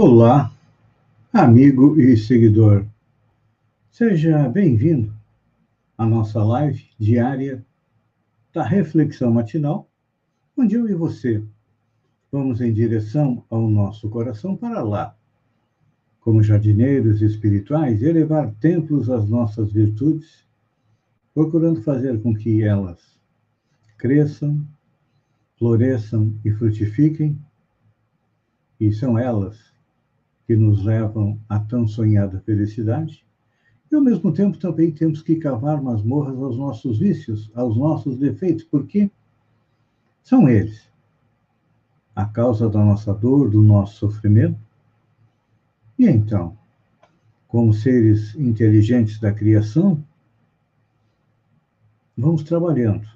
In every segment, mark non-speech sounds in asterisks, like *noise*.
Olá, amigo e seguidor. Seja bem-vindo à nossa live diária da Reflexão Matinal, onde eu e você vamos em direção ao nosso coração para lá, como jardineiros espirituais, elevar templos às nossas virtudes, procurando fazer com que elas cresçam, floresçam e frutifiquem, e são elas que nos levam à tão sonhada felicidade, e ao mesmo tempo também temos que cavar masmorras aos nossos vícios, aos nossos defeitos, porque são eles a causa da nossa dor, do nosso sofrimento. E então, como seres inteligentes da criação, vamos trabalhando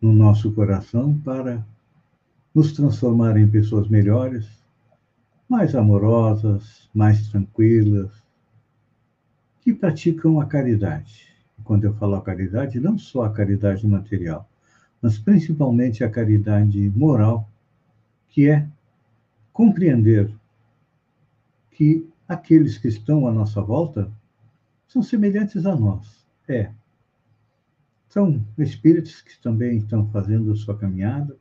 no nosso coração para nos transformar em pessoas melhores, mais amorosas, mais tranquilas, que praticam a caridade. Quando eu falo a caridade, não só a caridade material, mas principalmente a caridade moral, que é compreender que aqueles que estão à nossa volta são semelhantes a nós. É. São espíritos que também estão fazendo a sua caminhada,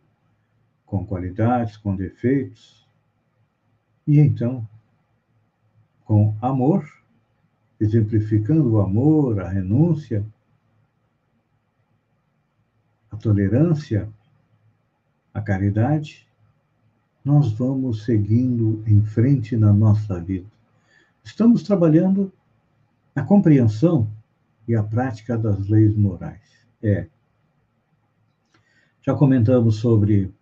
com qualidades, com defeitos, e então, com amor, exemplificando o amor, a renúncia, a tolerância, a caridade, nós vamos seguindo em frente na nossa vida. Estamos trabalhando a compreensão e a prática das leis morais. É. Já comentamos sobre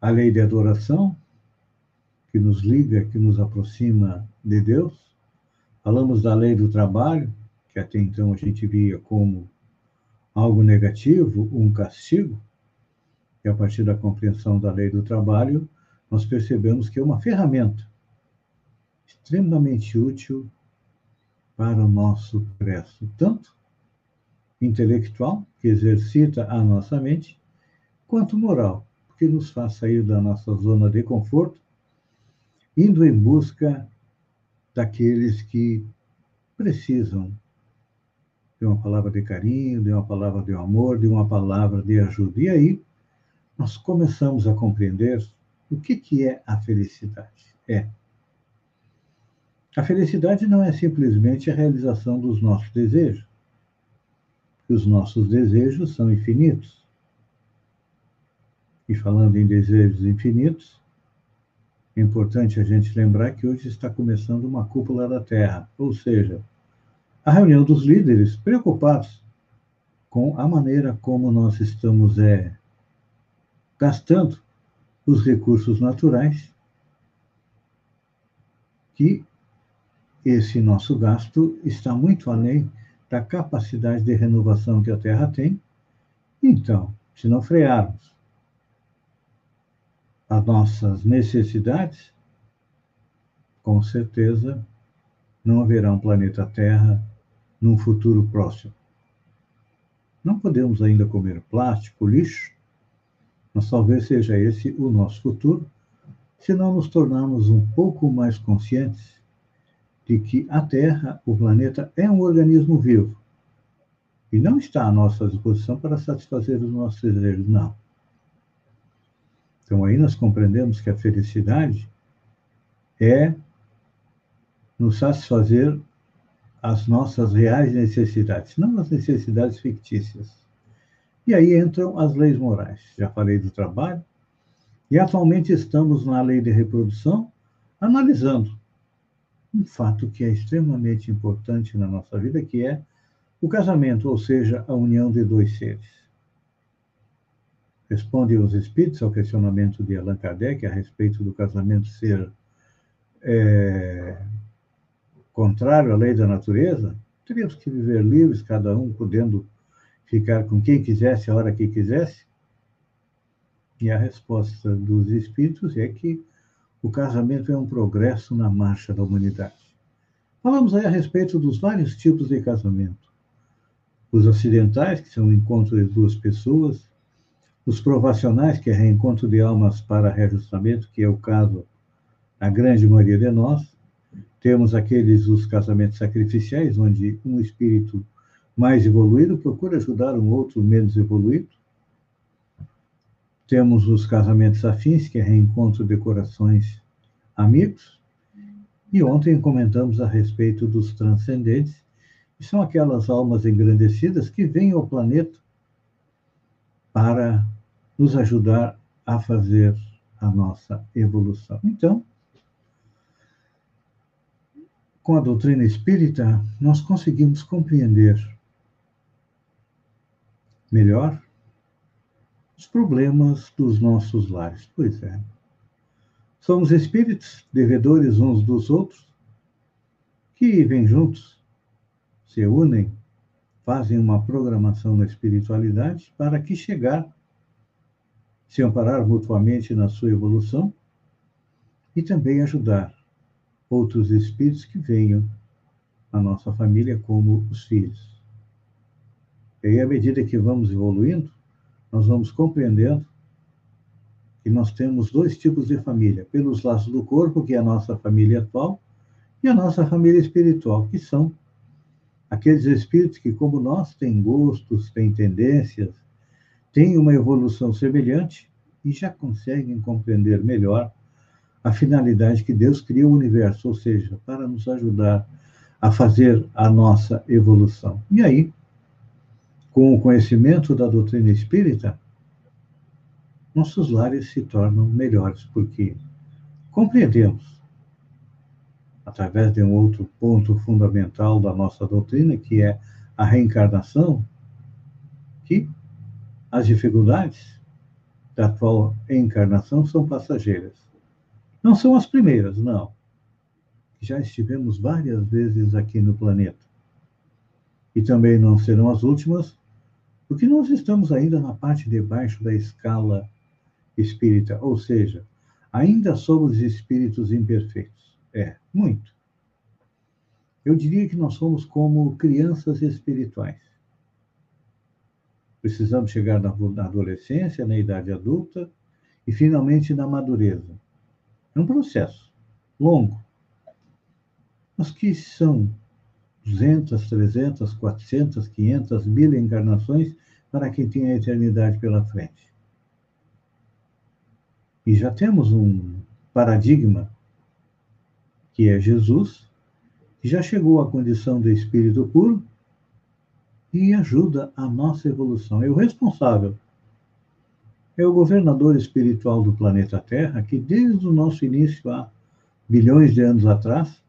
a lei de adoração, que nos liga, que nos aproxima de Deus. Falamos da lei do trabalho, que até então a gente via como algo negativo, um castigo. E a partir da compreensão da lei do trabalho, nós percebemos que é uma ferramenta extremamente útil para o nosso progresso, tanto intelectual, que exercita a nossa mente, quanto moral, que nos faz sair da nossa zona de conforto indo em busca daqueles que precisam de uma palavra de carinho, de uma palavra de amor, de uma palavra de ajuda. E aí nós começamos a compreender o que, que é a felicidade. É. A felicidade não é simplesmente a realização dos nossos desejos. Os nossos desejos são infinitos. E falando em desejos infinitos, é importante a gente lembrar que hoje está começando uma cúpula da Terra, ou seja, a reunião dos líderes preocupados com a maneira como nós estamos é, gastando os recursos naturais, que esse nosso gasto está muito além da capacidade de renovação que a Terra tem. Então, se não frearmos as nossas necessidades, com certeza não haverá um planeta Terra num futuro próximo. Não podemos ainda comer plástico, lixo, mas talvez seja esse o nosso futuro, se não nos tornarmos um pouco mais conscientes de que a Terra, o planeta, é um organismo vivo e não está à nossa disposição para satisfazer os nossos desejos, não. Então, aí nós compreendemos que a felicidade é nos satisfazer as nossas reais necessidades, não as necessidades fictícias. E aí entram as leis morais. Já falei do trabalho, e atualmente estamos na lei de reprodução, analisando um fato que é extremamente importante na nossa vida, que é o casamento, ou seja, a união de dois seres responde os espíritos ao questionamento de Allan Kardec a respeito do casamento ser é, contrário à lei da natureza, teríamos que viver livres, cada um podendo ficar com quem quisesse, a hora que quisesse? E a resposta dos espíritos é que o casamento é um progresso na marcha da humanidade. Falamos aí a respeito dos vários tipos de casamento. Os acidentais, que são o encontro de duas pessoas, os provacionais, que é reencontro de almas para reajustamento, que é o caso a grande maioria de nós, temos aqueles os casamentos sacrificiais, onde um espírito mais evoluído procura ajudar um outro menos evoluído. Temos os casamentos afins, que é reencontro de corações amigos. E ontem comentamos a respeito dos transcendentes, que são aquelas almas engrandecidas que vêm ao planeta para nos ajudar a fazer a nossa evolução. Então, com a doutrina espírita, nós conseguimos compreender melhor os problemas dos nossos lares. Pois é. Somos espíritos devedores uns dos outros que vivem juntos, se unem, fazem uma programação na espiritualidade para que chegar, se amparar mutuamente na sua evolução e também ajudar outros espíritos que venham à nossa família como os filhos. E aí, à medida que vamos evoluindo, nós vamos compreendendo que nós temos dois tipos de família: pelos laços do corpo, que é a nossa família atual, e a nossa família espiritual, que são aqueles espíritos que, como nós, têm gostos, têm tendências, têm uma evolução semelhante e já conseguem compreender melhor a finalidade que Deus criou o universo, ou seja, para nos ajudar a fazer a nossa evolução. E aí, com o conhecimento da doutrina espírita, nossos lares se tornam melhores, porque compreendemos, através de um outro ponto fundamental da nossa doutrina, que é a reencarnação, que as dificuldades da atual encarnação são passageiras não são as primeiras, não. Já estivemos várias vezes aqui no planeta. E também não serão as últimas, porque nós estamos ainda na parte de baixo da escala espírita, ou seja, ainda somos espíritos imperfeitos. É, muito. Eu diria que nós somos como crianças espirituais. Precisamos chegar na adolescência, na idade adulta e finalmente na madureza. É um processo longo, mas que são 200, 300, 400, 500, mil encarnações para quem tem a eternidade pela frente. E já temos um paradigma, que é Jesus, que já chegou à condição de espírito puro e ajuda a nossa evolução. É o responsável é o governador espiritual do planeta Terra, que desde o nosso início, há bilhões de anos atrás,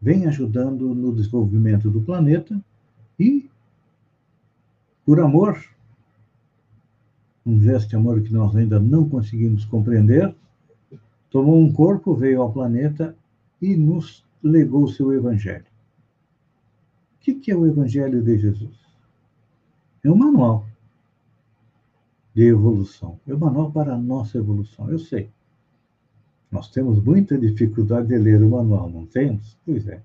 vem ajudando no desenvolvimento do planeta e, por amor, um gesto de amor que nós ainda não conseguimos compreender, tomou um corpo, veio ao planeta e nos legou seu Evangelho. O que é o Evangelho de Jesus? É um manual de evolução. É uma manual para a nossa evolução. Eu sei. Nós temos muita dificuldade de ler o manual, não temos? Pois é.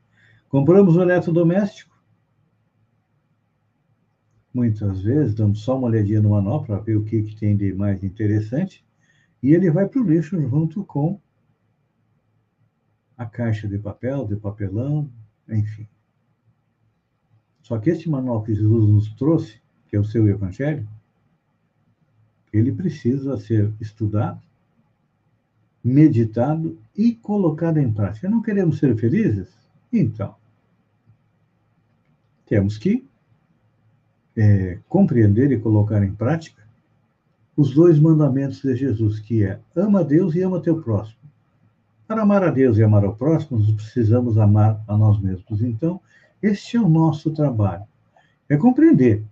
Compramos o eletrodoméstico. Muitas vezes damos só uma olhadinha no manual para ver o que, que tem de mais interessante e ele vai para o lixo junto com a caixa de papel, de papelão, enfim. Só que este manual que Jesus nos trouxe, que é o seu Evangelho, ele precisa ser estudado, meditado e colocado em prática. Não queremos ser felizes? Então, temos que é, compreender e colocar em prática os dois mandamentos de Jesus, que é ama a Deus e ama teu próximo. Para amar a Deus e amar ao próximo, nós precisamos amar a nós mesmos. Então, este é o nosso trabalho. É compreender,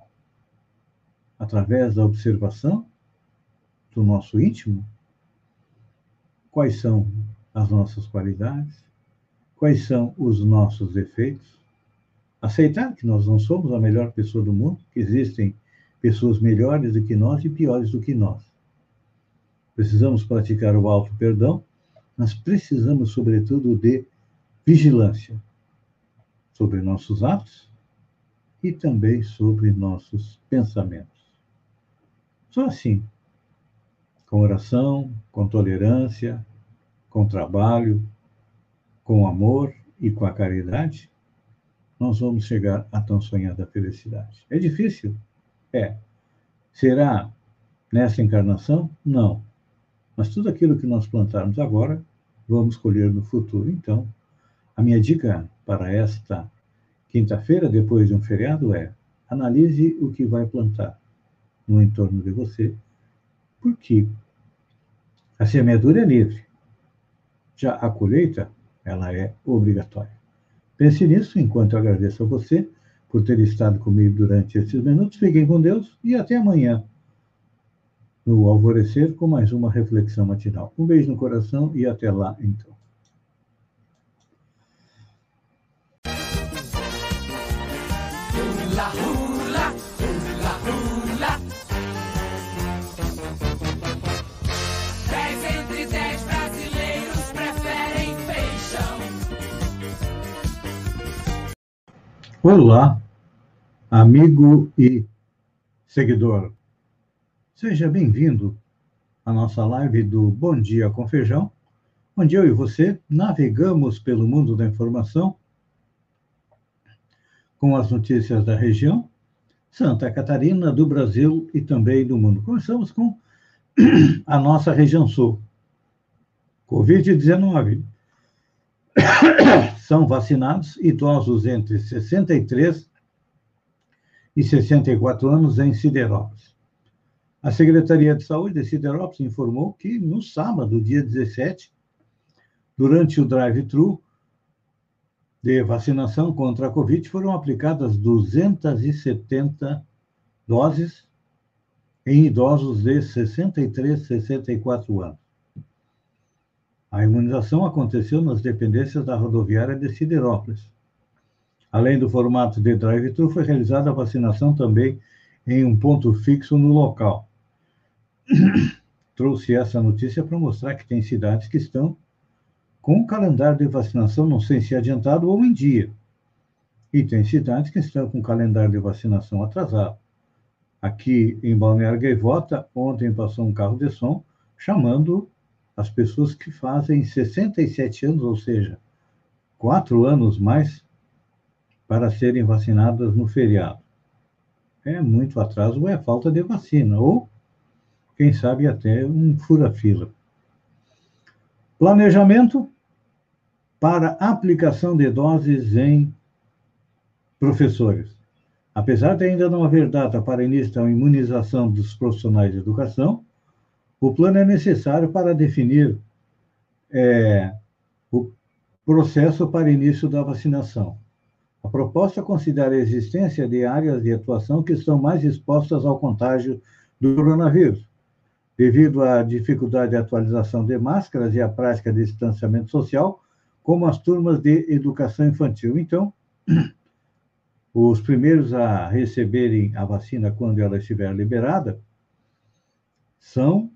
através da observação, do nosso íntimo, quais são as nossas qualidades, quais são os nossos defeitos, aceitar que nós não somos a melhor pessoa do mundo, que existem pessoas melhores do que nós e piores do que nós. Precisamos praticar o alto perdão, mas precisamos, sobretudo, de vigilância sobre nossos atos e também sobre nossos pensamentos. Só assim com oração, com tolerância, com trabalho, com amor e com a caridade, nós vamos chegar à tão sonhada felicidade. É difícil? É. Será nessa encarnação? Não. Mas tudo aquilo que nós plantarmos agora, vamos colher no futuro. Então, a minha dica para esta quinta-feira, depois de um feriado, é analise o que vai plantar no entorno de você, porque a semeadura é livre. Já a colheita, ela é obrigatória. Pense nisso enquanto eu agradeço a você por ter estado comigo durante esses minutos. Fiquem com Deus e até amanhã, no alvorecer, com mais uma reflexão matinal. Um beijo no coração e até lá, então. Olá, amigo e seguidor. Seja bem-vindo à nossa live do Bom Dia com Feijão, onde eu e você navegamos pelo mundo da informação com as notícias da região, Santa Catarina, do Brasil e também do mundo. Começamos com a nossa região sul. Covid-19 são vacinados idosos entre 63 e 64 anos em Siderópolis. A Secretaria de Saúde de Siderópolis informou que no sábado, dia 17, durante o drive-thru de vacinação contra a Covid, foram aplicadas 270 doses em idosos de 63 e 64 anos. A imunização aconteceu nas dependências da rodoviária de Siderópolis. Além do formato de drive-thru, foi realizada a vacinação também em um ponto fixo no local. *clears throat* Trouxe essa notícia para mostrar que tem cidades que estão com o calendário de vacinação, não sei se adiantado ou em dia. E tem cidades que estão com o calendário de vacinação atrasado. Aqui em Balneário Gaivota, ontem passou um carro de som chamando as pessoas que fazem 67 anos, ou seja, quatro anos mais, para serem vacinadas no feriado. É muito atraso ou é falta de vacina, ou, quem sabe, até um fura-fila. Planejamento para aplicação de doses em professores. Apesar de ainda não haver data para início da imunização dos profissionais de educação, o plano é necessário para definir é, o processo para início da vacinação. A proposta considera a existência de áreas de atuação que estão mais expostas ao contágio do coronavírus, devido à dificuldade de atualização de máscaras e à prática de distanciamento social, como as turmas de educação infantil. Então, *clears throat* os primeiros a receberem a vacina quando ela estiver liberada são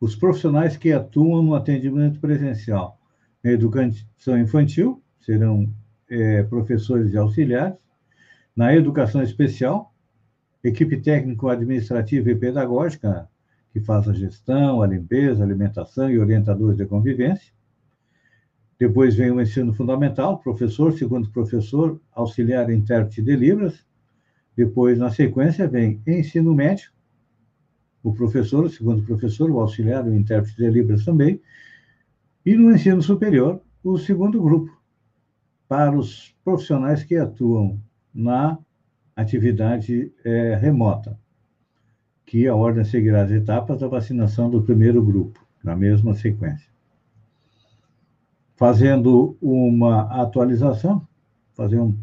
os profissionais que atuam no atendimento presencial. Na educação infantil, serão é, professores e auxiliares. Na educação especial, equipe técnico-administrativa e pedagógica, que faz a gestão, a limpeza, a alimentação e orientadores de convivência. Depois vem o ensino fundamental, professor, segundo professor, auxiliar intérprete de Libras. Depois, na sequência, vem ensino médio, o professor, o segundo professor, o auxiliar, o intérprete de Libras também, e no ensino superior, o segundo grupo, para os profissionais que atuam na atividade é, remota, que a ordem seguirá as etapas da vacinação do primeiro grupo, na mesma sequência. Fazendo uma atualização, fazer um,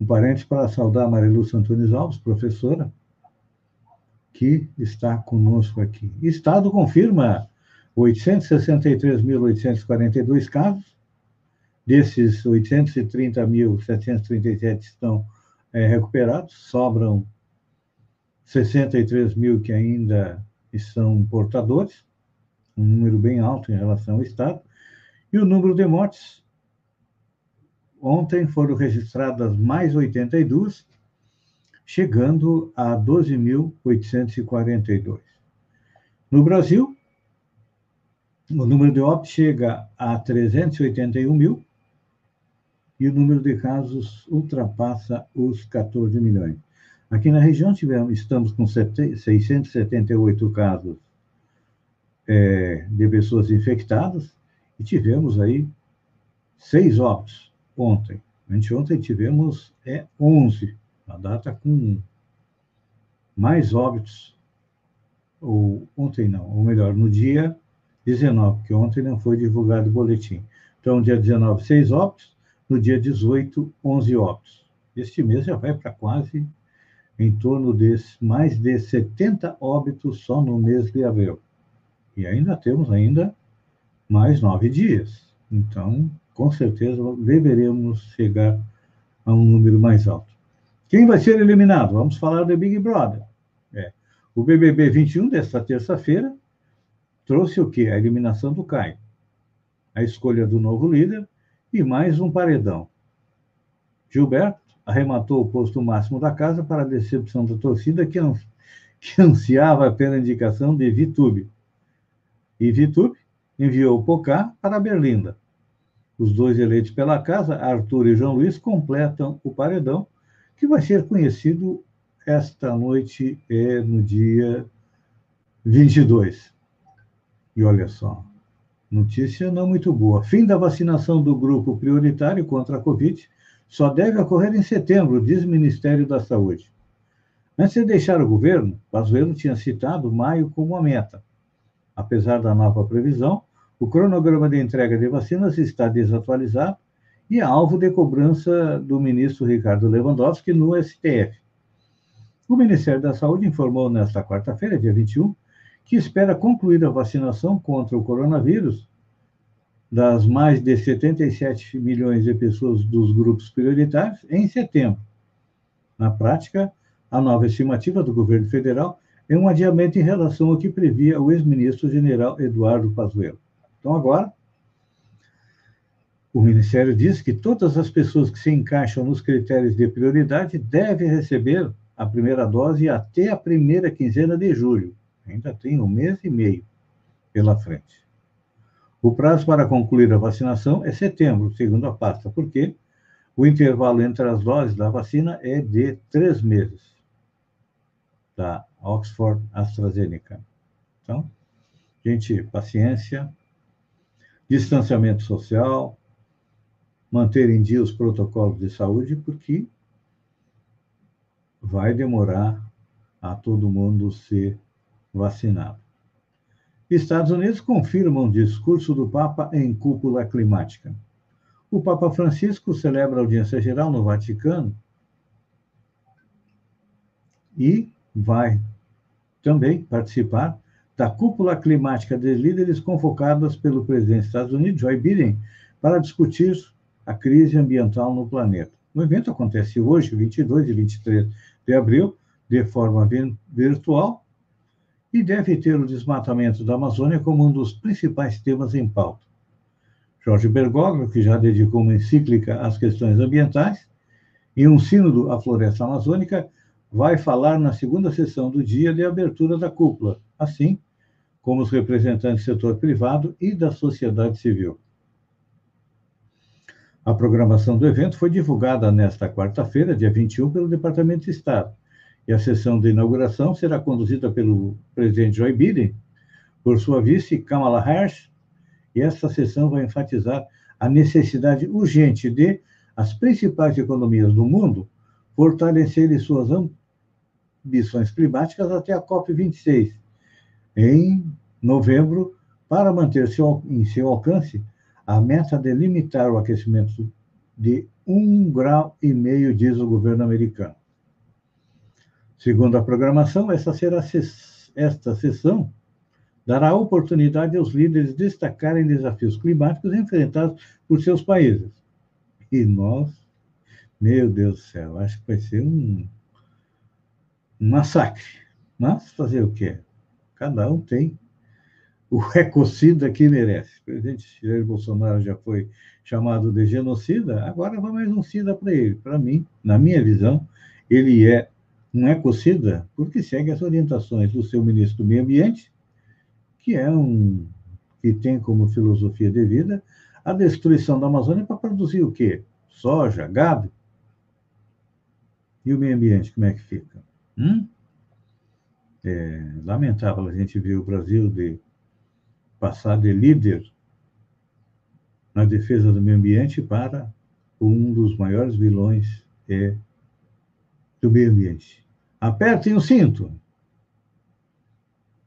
um parênteses para saudar a Marilu Santunes Alves, professora, que está conosco aqui. Estado confirma 863.842 casos, desses 830.737 estão é, recuperados, sobram 63 mil que ainda são portadores, um número bem alto em relação ao Estado, e o número de mortes, ontem foram registradas mais 82, chegando a 12.842. No Brasil, o número de óbitos chega a 381 mil e o número de casos ultrapassa os 14 milhões. Aqui na região tivemos, estamos com 678 casos é, de pessoas infectadas e tivemos aí seis óbitos ontem. Anteontem tivemos é, 11, a data com mais óbitos, ou ontem não, ou melhor, no dia 19, que ontem não foi divulgado o boletim. Então, dia 19, seis óbitos, no dia 18, 11 óbitos. Este mês já vai para quase em torno de mais de 70 óbitos só no mês de abril. E ainda temos ainda mais nove dias. Então, com certeza, deveremos chegar a um número mais alto. Quem vai ser eliminado? Vamos falar do Big Brother. É. O BBB 21 desta terça-feira trouxe o quê? A eliminação do Caio, a escolha do novo líder e mais um paredão. Gilberto arrematou o posto máximo da casa para a decepção da torcida que, que ansiava pela indicação de Vitube. E Vitube enviou Pocá para Berlinda. Os dois eleitos pela casa, Arthur e João Luiz, completam o paredão, que vai ser conhecido esta noite, é, no dia 22. E olha só, Notícia não muito boa. Fim da vacinação do grupo prioritário contra a Covid só deve ocorrer em setembro, diz o Ministério da Saúde. Antes de deixar o governo, Pazuello tinha citado maio como a meta. Apesar da nova previsão, o cronograma de entrega de vacinas está desatualizado e alvo de cobrança do ministro Ricardo Lewandowski no STF. O Ministério da Saúde informou nesta quarta-feira, dia 21, que espera concluir a vacinação contra o coronavírus das mais de 77 milhões de pessoas dos grupos prioritários em setembro. Na prática, a nova estimativa do governo federal é um adiamento em relação ao que previa o ex-ministro general Eduardo Pazuello. Então, agora, o Ministério diz que todas as pessoas que se encaixam nos critérios de prioridade devem receber a primeira dose até a primeira quinzena de julho, Ainda tem um mês e meio pela frente. O prazo para concluir a vacinação é setembro, segundo a pasta, porque o intervalo entre as doses da vacina é de três meses, da Oxford AstraZeneca. Então, gente, paciência, distanciamento social, manter em dia os protocolos de saúde, porque vai demorar a todo mundo ser vacinado. Estados Unidos confirmam discurso do Papa em cúpula climática. O Papa Francisco celebra audiência geral no Vaticano e vai também participar da cúpula climática de líderes convocadas pelo presidente dos Estados Unidos, Joe Biden, para discutir a crise ambiental no planeta. O evento acontece hoje, 22 e 23 de abril, de forma virtual, e deve ter o desmatamento da Amazônia como um dos principais temas em pauta. Jorge Bergoglio, que já dedicou uma encíclica às questões ambientais, e um sínodo à floresta amazônica, vai falar na segunda sessão do dia de abertura da cúpula, assim como os representantes do setor privado e da sociedade civil. A programação do evento foi divulgada nesta quarta-feira, dia 21, pelo Departamento de Estado. E a sessão de inauguração será conduzida pelo presidente Joe Biden, por sua vice Kamala Harris, e esta sessão vai enfatizar a necessidade urgente de as principais economias do mundo fortalecerem suas ambições climáticas até a COP26, em novembro, para manter seu, em seu alcance a meta de limitar o aquecimento de um grau e meio, diz o governo americano. Segundo a programação, esta, será, esta sessão dará oportunidade aos líderes destacarem desafios climáticos enfrentados por seus países. E nós, meu Deus do céu, acho que vai ser um, um massacre. Mas fazer o quê? Cada um tem o ecocida que merece. O presidente Jair Bolsonaro já foi chamado de genocida, agora vai mais um cida para ele. Para mim, na minha visão, ele é um ecocida porque segue as orientações do seu ministro do Meio Ambiente, que é um que tem como filosofia de vida a destruição da Amazônia para produzir o quê? Soja, gado? E o meio ambiente, como é que fica? Hum? É lamentável a gente ver o Brasil de passar de líder na defesa do meio ambiente para um dos maiores vilões é, do meio ambiente. Apertem o cinto.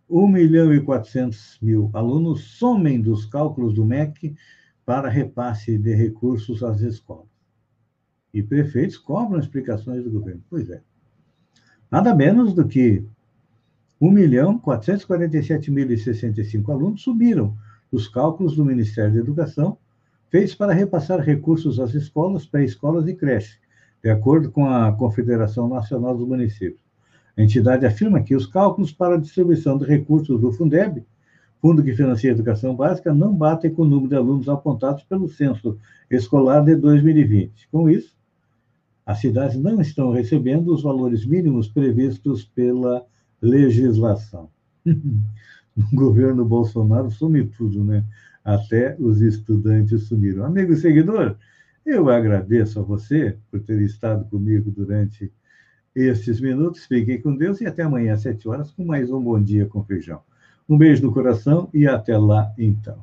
1 milhão e 400 mil alunos somem dos cálculos do MEC para repasse de recursos às escolas. E prefeitos cobram explicações do governo. Pois é. Nada menos do que 1 milhão 447.065 alunos subiram os cálculos do Ministério da Educação feitos para repassar recursos às escolas, pré-escolas e creches, de acordo com a Confederação Nacional dos Municípios. A entidade afirma que os cálculos para a distribuição de recursos do Fundeb, Fundo que Financia a Educação Básica, não batem com o número de alunos apontados pelo censo escolar de 2020. Com isso, as cidades não estão recebendo os valores mínimos previstos pela legislação. *laughs* no governo Bolsonaro some tudo, né? Até os estudantes sumiram. Amigo seguidor, eu agradeço a você por ter estado comigo durante estes minutos. Fiquem com Deus e até amanhã às sete horas com mais um Bom Dia com Feijão. Um beijo no coração e até lá então.